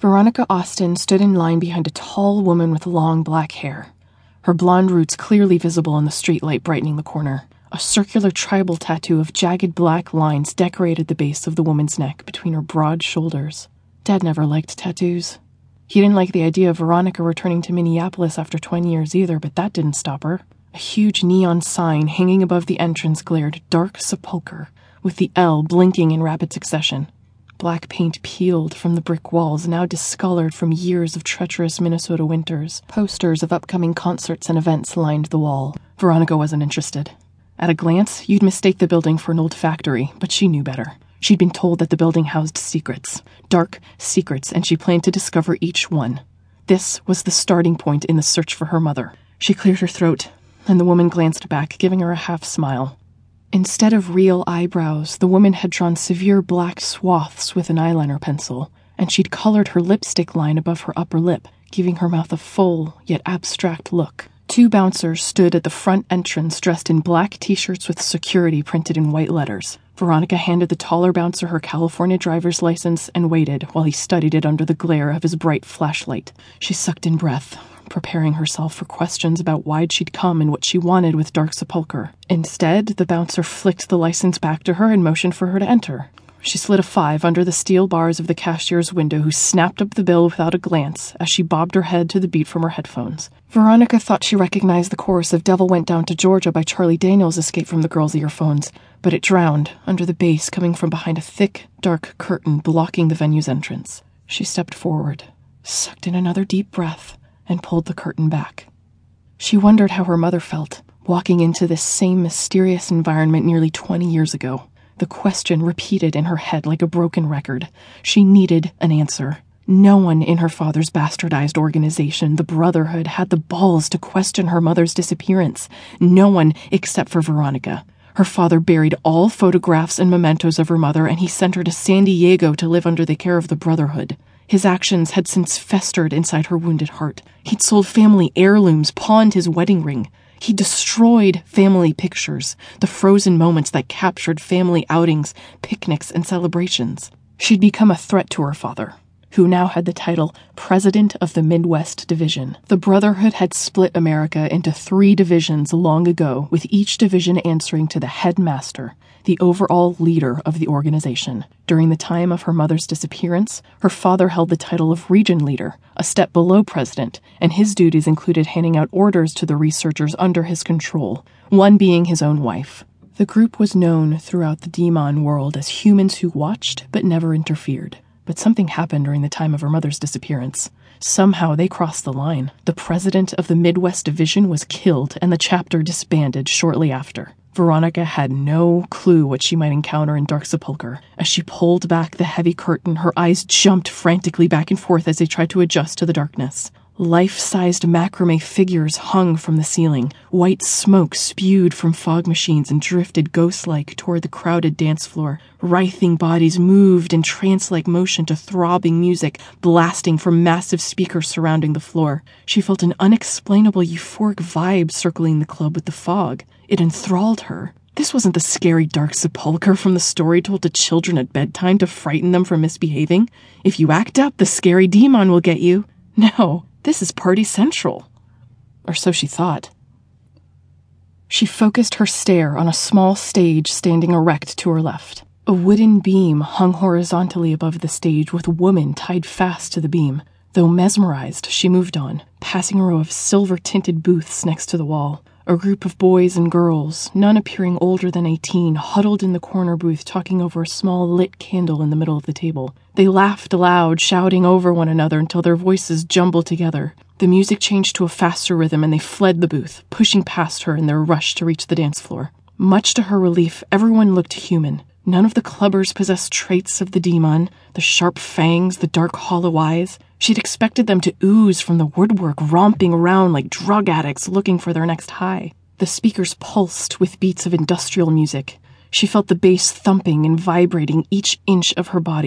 Veronica Austin stood in line behind a tall woman with long black hair, her blonde roots clearly visible in the streetlight brightening the corner. A circular tribal tattoo of jagged black lines decorated the base of the woman's neck between her broad shoulders. Dad never liked tattoos. He didn't like the idea of Veronica returning to Minneapolis after 20 years either, but that didn't stop her. A huge neon sign hanging above the entrance glared Dark Sepulchre, with the L blinking in rapid succession. Black paint peeled from the brick walls, now discolored from years of treacherous Minnesota winters. Posters of upcoming concerts and events lined the wall. Veronica wasn't interested. At a glance, you'd mistake the building for an old factory, but she knew better. She'd been told that the building housed secrets, dark secrets, and she planned to discover each one. This was the starting point in the search for her mother. She cleared her throat, and the woman glanced back, giving her a half smile. Instead of real eyebrows, the woman had drawn severe black swaths with an eyeliner pencil, and she'd colored her lipstick line above her upper lip, giving her mouth a full, yet abstract look. Two bouncers stood at the front entrance dressed in black t shirts with security printed in white letters. Veronica handed the taller bouncer her California driver's license and waited while he studied it under the glare of his bright flashlight. She sucked in breath, preparing herself for questions about why she'd come and what she wanted with Dark Sepulchre. Instead, the bouncer flicked the license back to her and motioned for her to enter. She slid a five under the steel bars of the cashier's window, who snapped up the bill without a glance as she bobbed her head to the beat from her headphones. Veronica thought she recognized the chorus of Devil Went Down to Georgia by Charlie Daniels escape from the girl's earphones, but it drowned under the bass coming from behind a thick, dark curtain blocking the venue's entrance. She stepped forward, sucked in another deep breath, and pulled the curtain back. She wondered how her mother felt, walking into this same mysterious environment nearly 20 years ago. The question repeated in her head like a broken record. She needed an answer. No one in her father's bastardized organization, the Brotherhood, had the balls to question her mother's disappearance. No one except for Veronica. Her father buried all photographs and mementos of her mother, and he sent her to San Diego to live under the care of the Brotherhood. His actions had since festered inside her wounded heart. He'd sold family heirlooms, pawned his wedding ring. He destroyed family pictures, the frozen moments that captured family outings, picnics, and celebrations. She'd become a threat to her father, who now had the title President of the Midwest Division. The Brotherhood had split America into three divisions long ago, with each division answering to the headmaster, the overall leader of the organization. During the time of her mother's disappearance, her father held the title of region leader, a step below president, and his duties included handing out orders to the researchers under his control, one being his own wife. The group was known throughout the Deamhan world as humans who watched but never interfered. But something happened during the time of her mother's disappearance. Somehow they crossed the line. The president of the Midwest Division was killed, and the chapter disbanded shortly after. Veronica had no clue what she might encounter in Dark Sepulchre. As she pulled back the heavy curtain, her eyes jumped frantically back and forth as they tried to adjust to the darkness. Life sized macrame figures hung from the ceiling. White smoke spewed from fog machines and drifted ghost like toward the crowded dance floor. Writhing bodies moved in trance like motion to throbbing music blasting from massive speakers surrounding the floor. She felt an unexplainable euphoric vibe circling the club with the fog. It enthralled her. This wasn't the scary dark sepulchre from the story told to children at bedtime to frighten them from misbehaving. If you act up, the scary demon will get you. No, this is Party Central. Or so she thought. She focused her stare on a small stage standing erect to her left. A wooden beam hung horizontally above the stage with a woman tied fast to the beam. Though mesmerized, she moved on, passing a row of silver tinted booths next to the wall. A group of boys and girls, none appearing older than 18, huddled in the corner booth talking over a small lit candle in the middle of the table. They laughed aloud, shouting over one another until their voices jumbled together. The music changed to a faster rhythm and they fled the booth, pushing past her in their rush to reach the dance floor. Much to her relief, everyone looked human. None of the clubbers possessed traits of the demon the sharp fangs, the dark hollow eyes. She'd expected them to ooze from the woodwork, romping around like drug addicts looking for their next high. The speakers pulsed with beats of industrial music. She felt the bass thumping and vibrating each inch of her body.